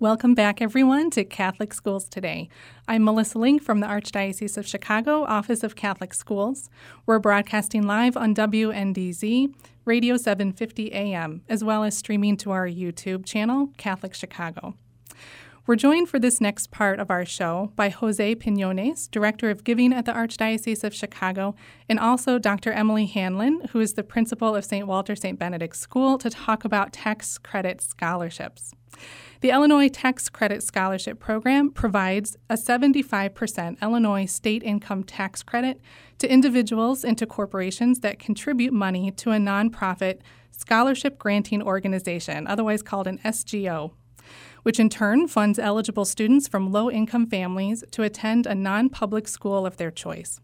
Welcome back, everyone, to Catholic Schools Today. I'm Melissa Link from the Archdiocese of Chicago, Office of Catholic Schools. We're broadcasting live on WNDZ, Radio 750 AM, as well as streaming to our YouTube channel, Catholic Chicago. We're joined for this next part of our show by Jose Pinones, Director of Giving at the Archdiocese of Chicago, and also Dr. Emily Hanlon, who is the principal of St. Walter St. Benedict School, to talk about tax credit scholarships. The Illinois Tax Credit Scholarship Program provides a 75% Illinois state income tax credit to individuals and to corporations that contribute money to a nonprofit scholarship granting organization, otherwise called an SGO, which in turn funds eligible students from low income families to attend a non public school of their choice.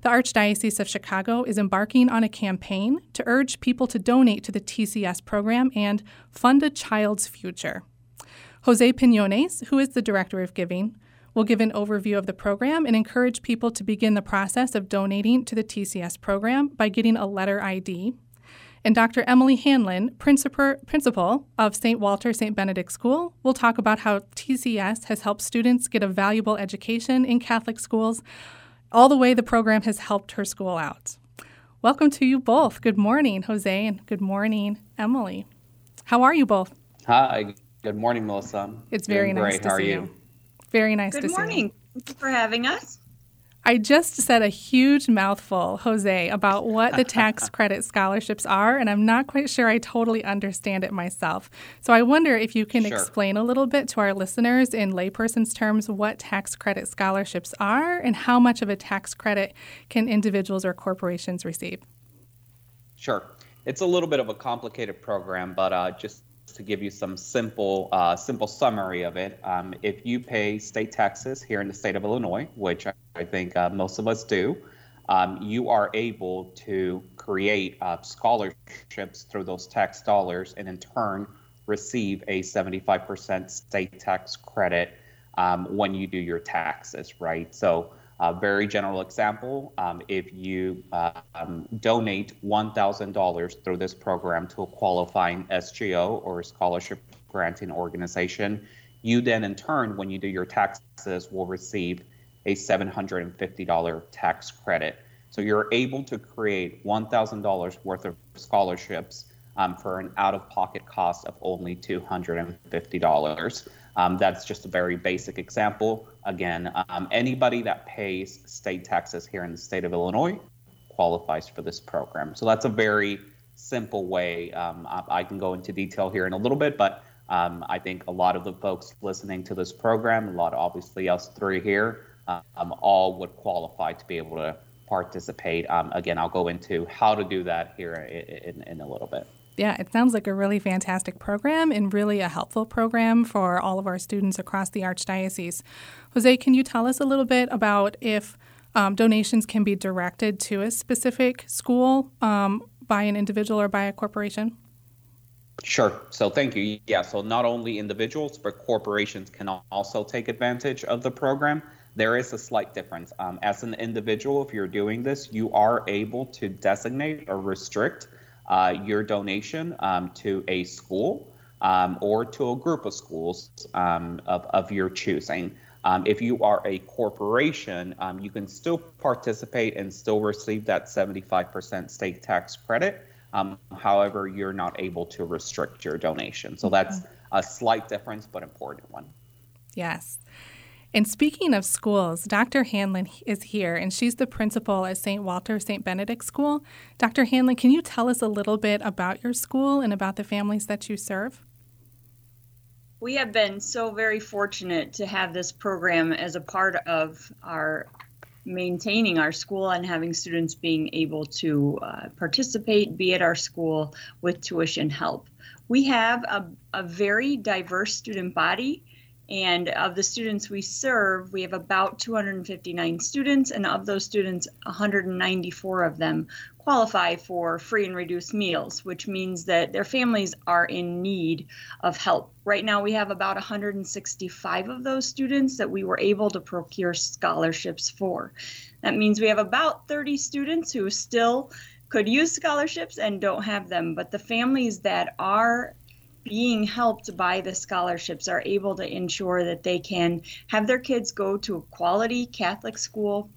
The Archdiocese of Chicago is embarking on a campaign to urge people to donate to the TCS program and fund a child's future. Jose Pinones, who is the Director of Giving, will give an overview of the program and encourage people to begin the process of donating to the TCS program by getting a letter ID. And Dr. Emily Hanlon, principal of St. Walter St. Benedict School, will talk about how TCS has helped students get a valuable education in Catholic schools, all the way the program has helped her school out. Welcome to you both. Good morning, Jose, and good morning, Emily. How are you both? Hi, Good morning, Melissa. It's very Doing nice great. to How are see you? you. Very nice Good to see you. Good morning. Thank you for having us. I just said a huge mouthful, Jose, about what the tax credit scholarships are, and I'm not quite sure I totally understand it myself. So I wonder if you can Sure. explain a little bit to our listeners in layperson's terms what tax credit scholarships are and how much of a tax credit can individuals or corporations receive. Sure. It's a little bit of a complicated program, but uh, just to give you some simple, uh, simple summary of it, um, if you pay state taxes here in the state of Illinois, which I- think uh, most of us do, um, you are able to create uh, scholarships through those tax dollars, and in turn receive a 75% state tax credit um, when you do your taxes, right? So. A very general example um, if you uh, um, donate $1,000 through this program to a qualifying SGO or scholarship granting organization, you then, in turn, when you do your taxes, will receive a $750 tax credit. So you're able to create $1,000 worth of scholarships um, for an out of pocket cost of only $250. Um, that's just a very basic example. Again, um, anybody that pays state taxes here in the state of Illinois qualifies for this program. So that's a very simple way. Um, I, I can go into detail here in a little bit, but um, I think a lot of the folks listening to this program, a lot of obviously us three here, um, all would qualify to be able to participate. Um, again, I'll go into how to do that here in, in, in a little bit. Yeah, it sounds like a really fantastic program and really a helpful program for all of our students across the Archdiocese. Jose, can you tell us a little bit about if um, donations can be directed to a specific school um, by an individual or by a corporation? Sure. So thank you. Yeah. So not only individuals, but corporations can also take advantage of the program. There is a slight difference. Um, as an individual, if you're doing this, you are able to designate or restrict uh, your donation um, to a school um, or to a group of schools um, of, of your choosing. Um, if you are a corporation, um, you can still participate and still receive that 75% state tax credit. Um, however, you're not able to restrict your donation. So that's a slight difference, but important one. Yes. And speaking of schools, Dr. Hanlon is here, and she's the principal at St. Walter St. Benedict School. Dr. Hanlon, can you tell us a little bit about your school and about the families that you serve? We have been so very fortunate to have this program as a part of our maintaining our school and having students being able to uh, participate, be at our school with tuition help. We have a, a very diverse student body. And of the students we serve, we have about 259 students, and of those students, 194 of them qualify for free and reduced meals, which means that their families are in need of help. Right now, we have about 165 of those students that we were able to procure scholarships for. That means we have about 30 students who still could use scholarships and don't have them, but the families that are being helped by the scholarships are able to ensure that they can have their kids go to a quality Catholic school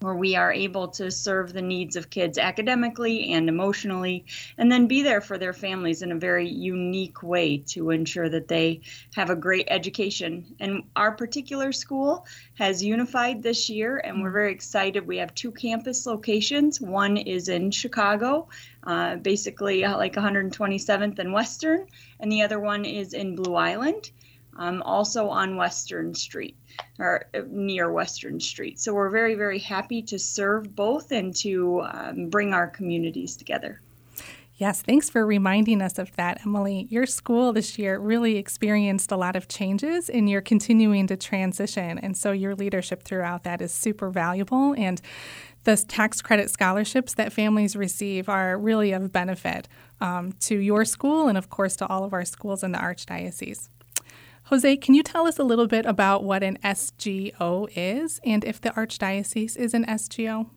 where we are able to serve the needs of kids academically and emotionally, and then be there for their families in a very unique way to ensure that they have a great education. And our particular school has unified this year, and we're very excited. We have two campus locations. One is in Chicago, uh, basically uh, like 127th and Western, and the other one is in Blue Island um, also on Western Street or uh, near Western Street. So we're very, very happy to serve both and to um, bring our communities together. Yes, thanks for reminding us of that, Emily. Your school this year really experienced a lot of changes and you're continuing to transition. And so your leadership throughout that is super valuable. And the tax credit scholarships that families receive are really of benefit um, to your school and, of course, to all of our schools in the Archdiocese. Jose, can you tell us a little bit about what an SGO is and if the Archdiocese is an SGO?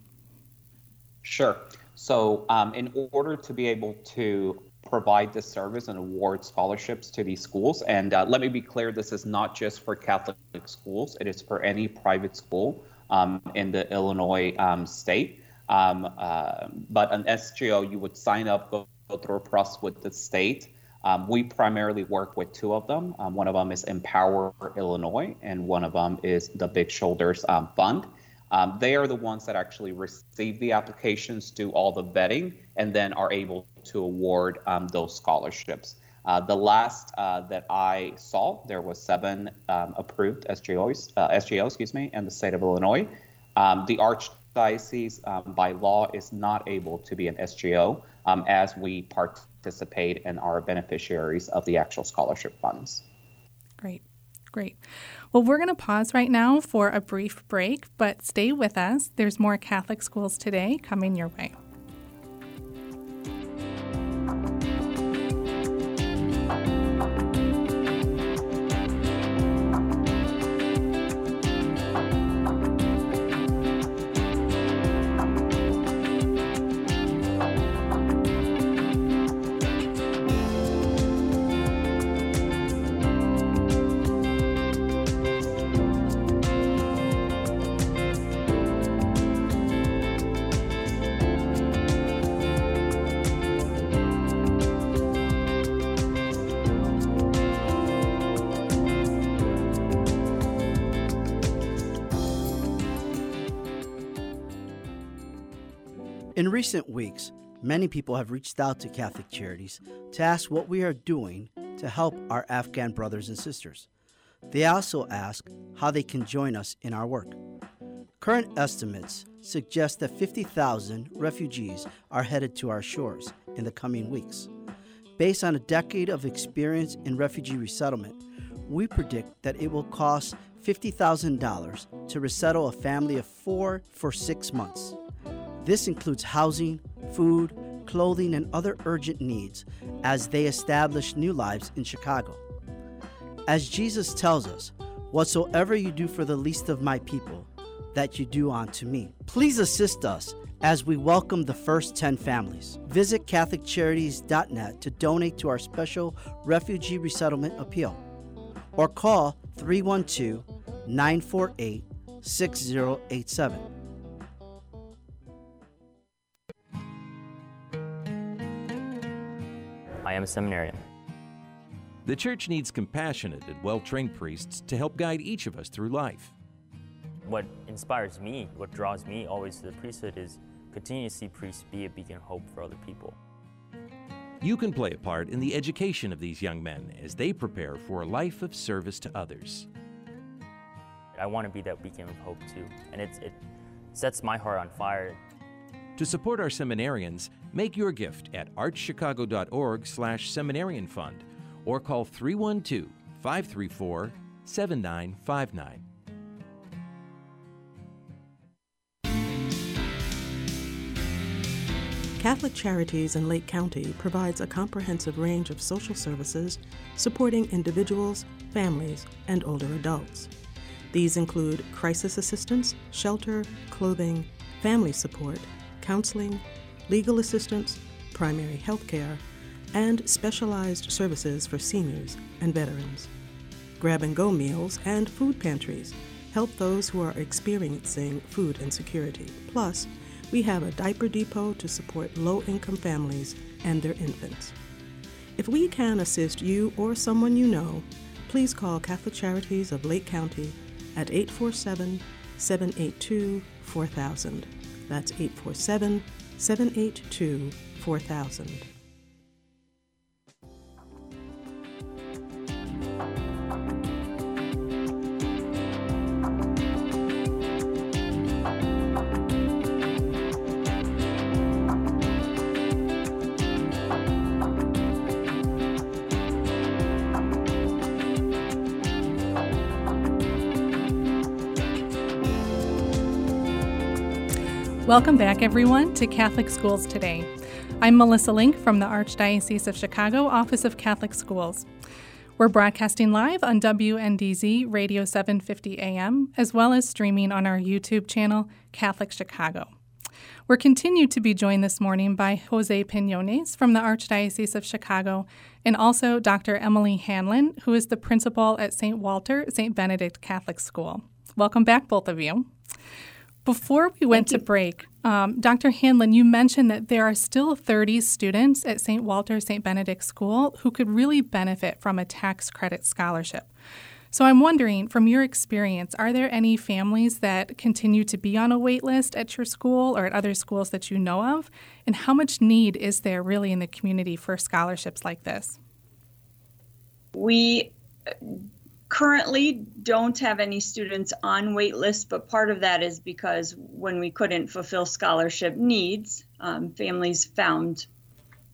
Sure. So, um, in order to be able to provide this service and award scholarships to these schools, and uh, let me be clear this is not just for Catholic schools, it is for any private school um, in the Illinois um, state. Um, uh, but an SGO, you would sign up, go, go through a process with the state. Um, we primarily work with two of them. Um, one of them is Empower Illinois, and one of them is the Big Shoulders um, Fund. Um, they are the ones that actually receive the applications, do all the vetting, and then are able to award um, those scholarships. Uh, the last uh, that I saw, there was seven um, approved SGOs, uh, SGO, excuse me, in the state of Illinois. the Archdiocese, by law, is not able to be an SGO as we part participate and are beneficiaries of the actual scholarship funds. Great. Great. Well, we're going to pause right now for a brief break, but stay with us. There's more Catholic schools today coming your way. In recent weeks, many people have reached out to Catholic Charities to ask what we are doing to help our Afghan brothers and sisters. They also ask how they can join us in our work. Current estimates suggest that 50,000 refugees are headed to our shores in the coming weeks. Based on a decade of experience in refugee resettlement, we predict that it will cost $50,000 to resettle a family of four for six months. This includes housing, food, clothing, and other urgent needs as they establish new lives in Chicago. As Jesus tells us, Whatsoever you do for the least of my people, that you do unto me. Please assist us as we welcome the first 10 families. Visit CatholicCharities.net to donate to our special refugee resettlement appeal or call 312 948 6087. I am a seminarian. The church needs compassionate and well trained priests to help guide each of us through life. What inspires me, what draws me always to the priesthood is continue to see priests be a beacon of hope for other people. You can play a part in the education of these young men as they prepare for a life of service to others. I want to be that beacon of hope too, and it, it sets my heart on fire. To support our seminarians, make your gift at archchicago.org slash seminarian fund or call 312-534-7959. Catholic Charities in Lake County provides a comprehensive range of social services supporting individuals, families, and older adults. These include crisis assistance, shelter, clothing, family support, counseling, legal assistance, primary health care, and specialized services for seniors and veterans. Grab and go meals and food pantries help those who are experiencing food insecurity. Plus, we have a diaper depot to support low income families and their infants. If we can assist you or someone you know, please call Catholic Charities of Lake County at 847 782 4000. That's 847 782 4000. Welcome back, everyone, to Catholic Schools Today. I'm Melissa Link from the Archdiocese of Chicago Office of Catholic Schools. We're broadcasting live on WNDZ Radio 750 AM, as well as streaming on our YouTube channel, Catholic Chicago. We're continued to be joined this morning by Jose Pinones from the Archdiocese of Chicago and also Dr. Emily Hanlon, who is the principal at St. Walter St. Benedict Catholic School. Welcome back, both of you. Before we went to break, um, Dr. Hanlon, you mentioned that there are still 30 students at St. Walter St. Benedict School who could really benefit from a tax credit scholarship. So I'm wondering, from your experience, are there any families that continue to be on a wait list at your school or at other schools that you know of? And how much need is there really in the community for scholarships like this? We currently don't have any students on wait list, but part of that is because when we couldn't fulfill scholarship needs, um, families found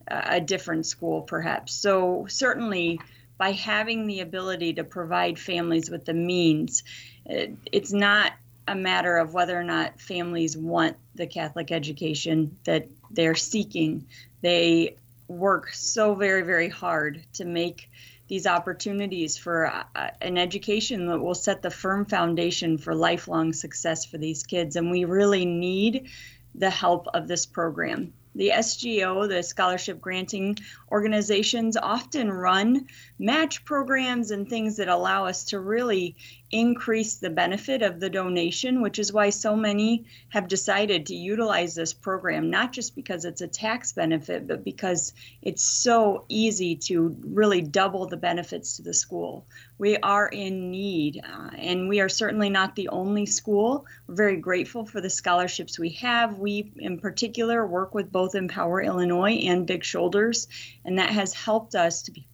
a different school perhaps. So certainly by having the ability to provide families with the means, it, it's not a matter of whether or not families want the Catholic education that they're seeking. They work so very, very hard to make these opportunities for uh, an education that will set the firm foundation for lifelong success for these kids. And we really need the help of this program. The SGO, the scholarship granting organizations, often run match programs and things that allow us to really increase the benefit of the donation, which is why so many have decided to utilize this program, not just because it's a tax benefit, but because it's so easy to really double the benefits to the school. We are in need, uh, and we are certainly not the only school. We're very grateful for the scholarships we have. We, in particular, work with both Empower Illinois and Big Shoulders, and that has helped us to be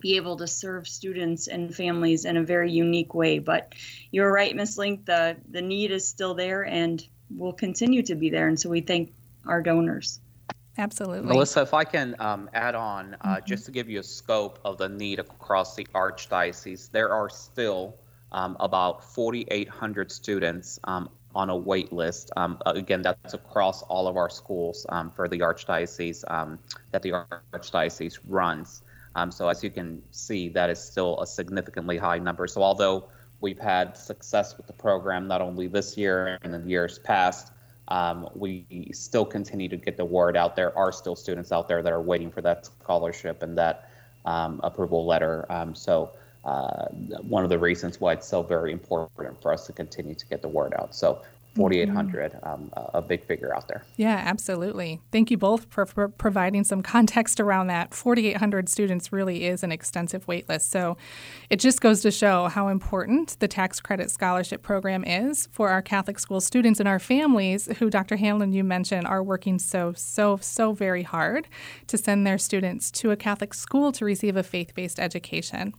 be able to serve students and families in a very unique way. But you're right, Ms. Link, the, the need is still there and will continue to be there. And so we thank our donors. Absolutely. Melissa, if I can um, add on, uh, mm-hmm. just to give you a scope of the need across the Archdiocese, there are still um, about 4,800 students um, on a wait list. Um, again, that's across all of our schools um, for the Archdiocese um, that the Archdiocese runs. Um, so as you can see, that is still a significantly high number. So although we've had success with the program not only this year and in years past, um, we still continue to get the word out. There are still students out there that are waiting for that scholarship and that um, approval letter. Um, so uh, one of the reasons why it's so very important for us to continue to get the word out. So 4,800, mm-hmm. um, a big figure out there. Yeah, absolutely. Thank you both for, for, providing some context around that. 4,800 students really is an extensive wait list. So it just goes to show how important the tax credit scholarship program is for our Catholic school students and our families who, Dr. Hanlon, you mentioned, are working so, so, so very hard to send their students to a Catholic school to receive a faith based education.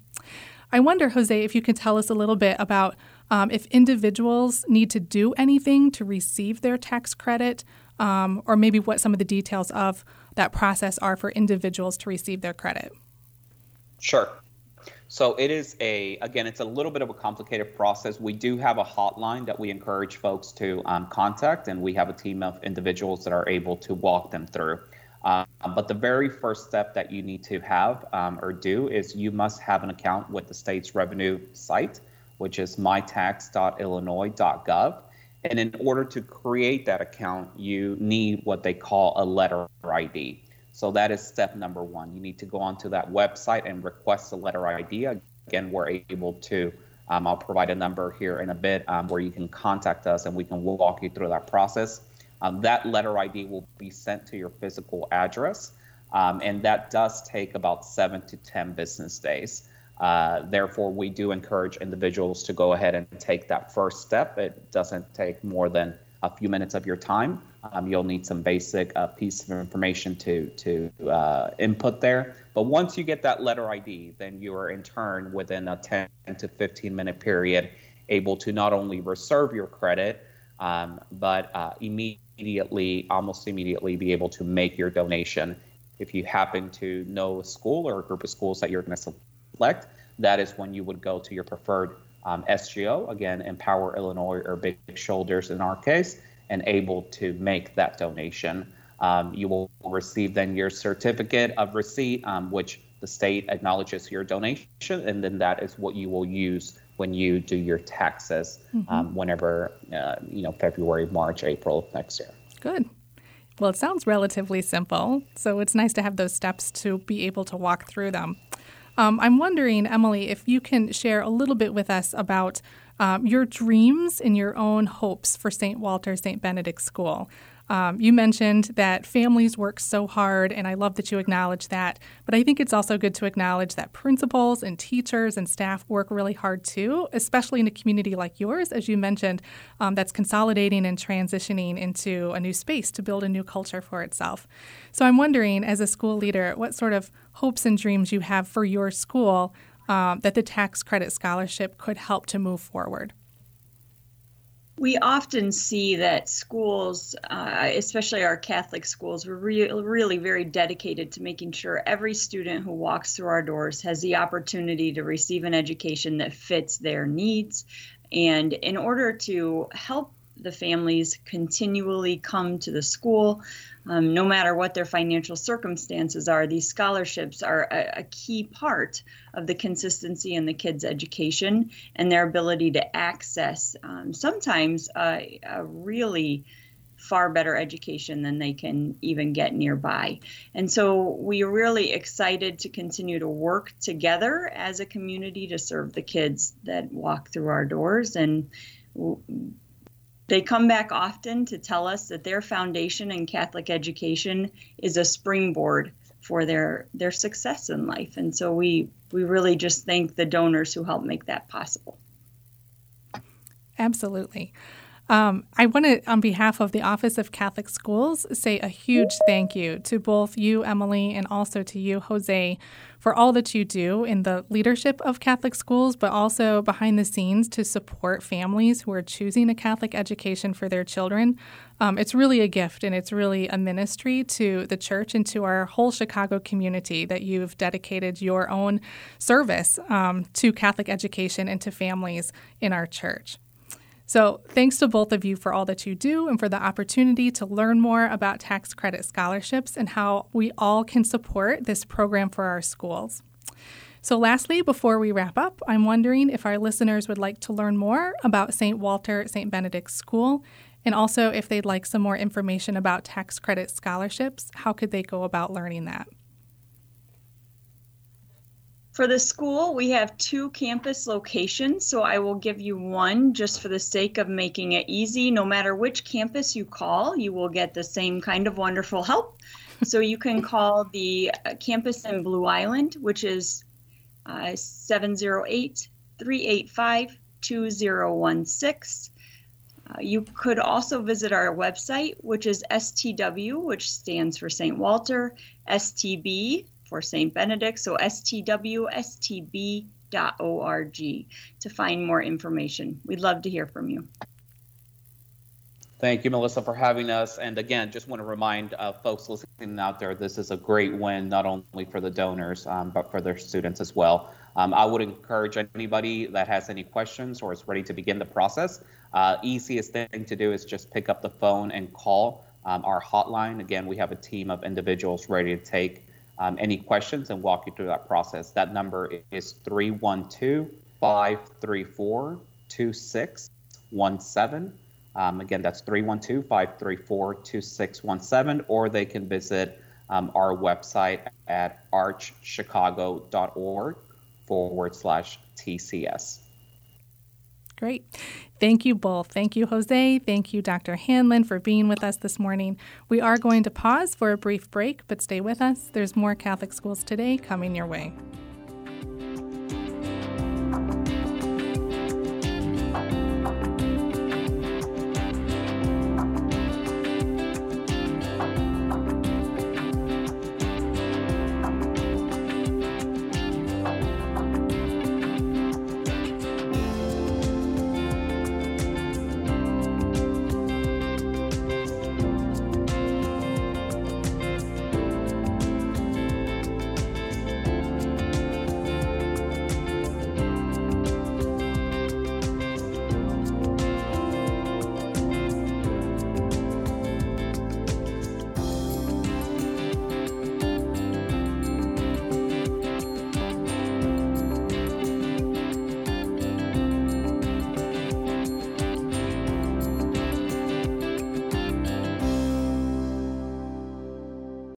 I wonder, Jose, if you could tell us a little bit about um, if individuals need to do anything to receive their tax credit, um, or maybe what some of the details of that process are for individuals to receive their credit. Sure. So it is a, again, it's a little bit of a complicated process. We do have a hotline that we encourage folks to um, contact, and we have a team of individuals that are able to walk them through. Um, but the very first step that you need to have um, or do is you must have an account with the state's revenue site which is mytax.illinois.gov. And in order to create that account, you need what they call a letter ID. So that is step number one. You need to go onto that website and request a letter ID. Again, we're able to. Um, I'll provide a number here in a bit um, where you can contact us and we can walk you through that process. Um, that letter ID will be sent to your physical address, um, and that does take about seven to 10 business days. Uh, therefore, we do encourage individuals to go ahead and take that first step. It doesn't take more than a few minutes of your time. Um, you'll need some basic uh, piece of information to to uh, input there. But once you get that letter ID, then you are in turn within a 10 to 15 minute period able to not only reserve your credit, um, but uh, immediately, almost immediately, be able to make your donation. If you happen to know a school or a group of schools that you're going to that is when you would go to your preferred um, SGO, again, Empower Illinois or Big Shoulders in our case, and able to make that donation. Um, you will receive then your certificate of receipt, um, which the state acknowledges your donation, and then that is what you will use when you do your taxes, mm-hmm. Um, whenever uh, you know February, March, April next year. Good. Well, it sounds relatively simple, so it's nice to have those steps to be able to walk through them. Um, I'm wondering, Emily, if you can share a little bit with us about um, your dreams and your own hopes for St. Walter St. Benedict School. Um, you mentioned that families work so hard, and I love that you acknowledge that. But I think it's also good to acknowledge that principals and teachers and staff work really hard too, especially in a community like yours, as you mentioned, um, that's consolidating and transitioning into a new space to build a new culture for itself. So I'm wondering, as a school leader, what sort of hopes and dreams you have for your school um, that the tax credit scholarship could help to move forward we often see that schools, uh, especially our Catholic schools, we're re- really very dedicated to making sure every student who walks through our doors has the opportunity to receive an education that fits their needs. And in order to help the families continually come to the school, um, no matter what their financial circumstances are. These scholarships are a, a key part of the consistency in the kids' education and their ability to access um, sometimes a, a really far better education than they can even get nearby. And so we are really excited to continue to work together as a community to serve the kids that walk through our doors and they come back often to tell us that their foundation in Catholic education is a springboard for their their success in life. And so we we really just thank the donors who help make that possible. Absolutely. Um, I want to, on behalf of the Office of Catholic Schools, say a huge thank you to both you, Emily, and also to you, Jose, for all that you do in the leadership of Catholic schools, but also behind the scenes to support families who are choosing a Catholic education for their children. Um, it's really a gift and it's really a ministry to the church and to our whole Chicago community that you've dedicated your own service um, to Catholic education and to families in our church. So, thanks to both of you for all that you do and for the opportunity to learn more about tax credit scholarships and how we all can support this program for our schools. So, lastly, before we wrap up, I'm wondering if our listeners would like to learn more about St. Walter St. Benedict School, and also if they'd like some more information about tax credit scholarships, how could they go about learning that? For the school, we have two campus locations, so I will give you one just for the sake of making it easy. No matter which campus you call, you will get the same kind of wonderful help. So you can call the uh, campus in Blue Island, which is uh, 708 385 2016. Uh, you could also visit our website, which is STW, which stands for St. Walter, STB, for St. Benedict. So stwstb.org to find more information. We'd love to hear from you. Thank you, Melissa, for having us. And again, just want to remind uh, folks listening out there this is a great win, not only for the donors, um, but for their students as well. Um, I would encourage anybody that has any questions or is ready to begin the process. Uh, easiest thing to do is just pick up the phone and call um, our hotline. Again, we have a team of individuals ready to take um, any questions and walk you through that process. That number is 312 534 2617. Um, again, that's 312 534 2617, or they can visit um, our website at archchicago.org forward slash TCS. Great. Thank you both. Thank you, Jose. Thank you, Dr. Hanlon, for being with us this morning. We are going to pause for a brief break, but stay with us. There's more Catholic Schools Today coming your way.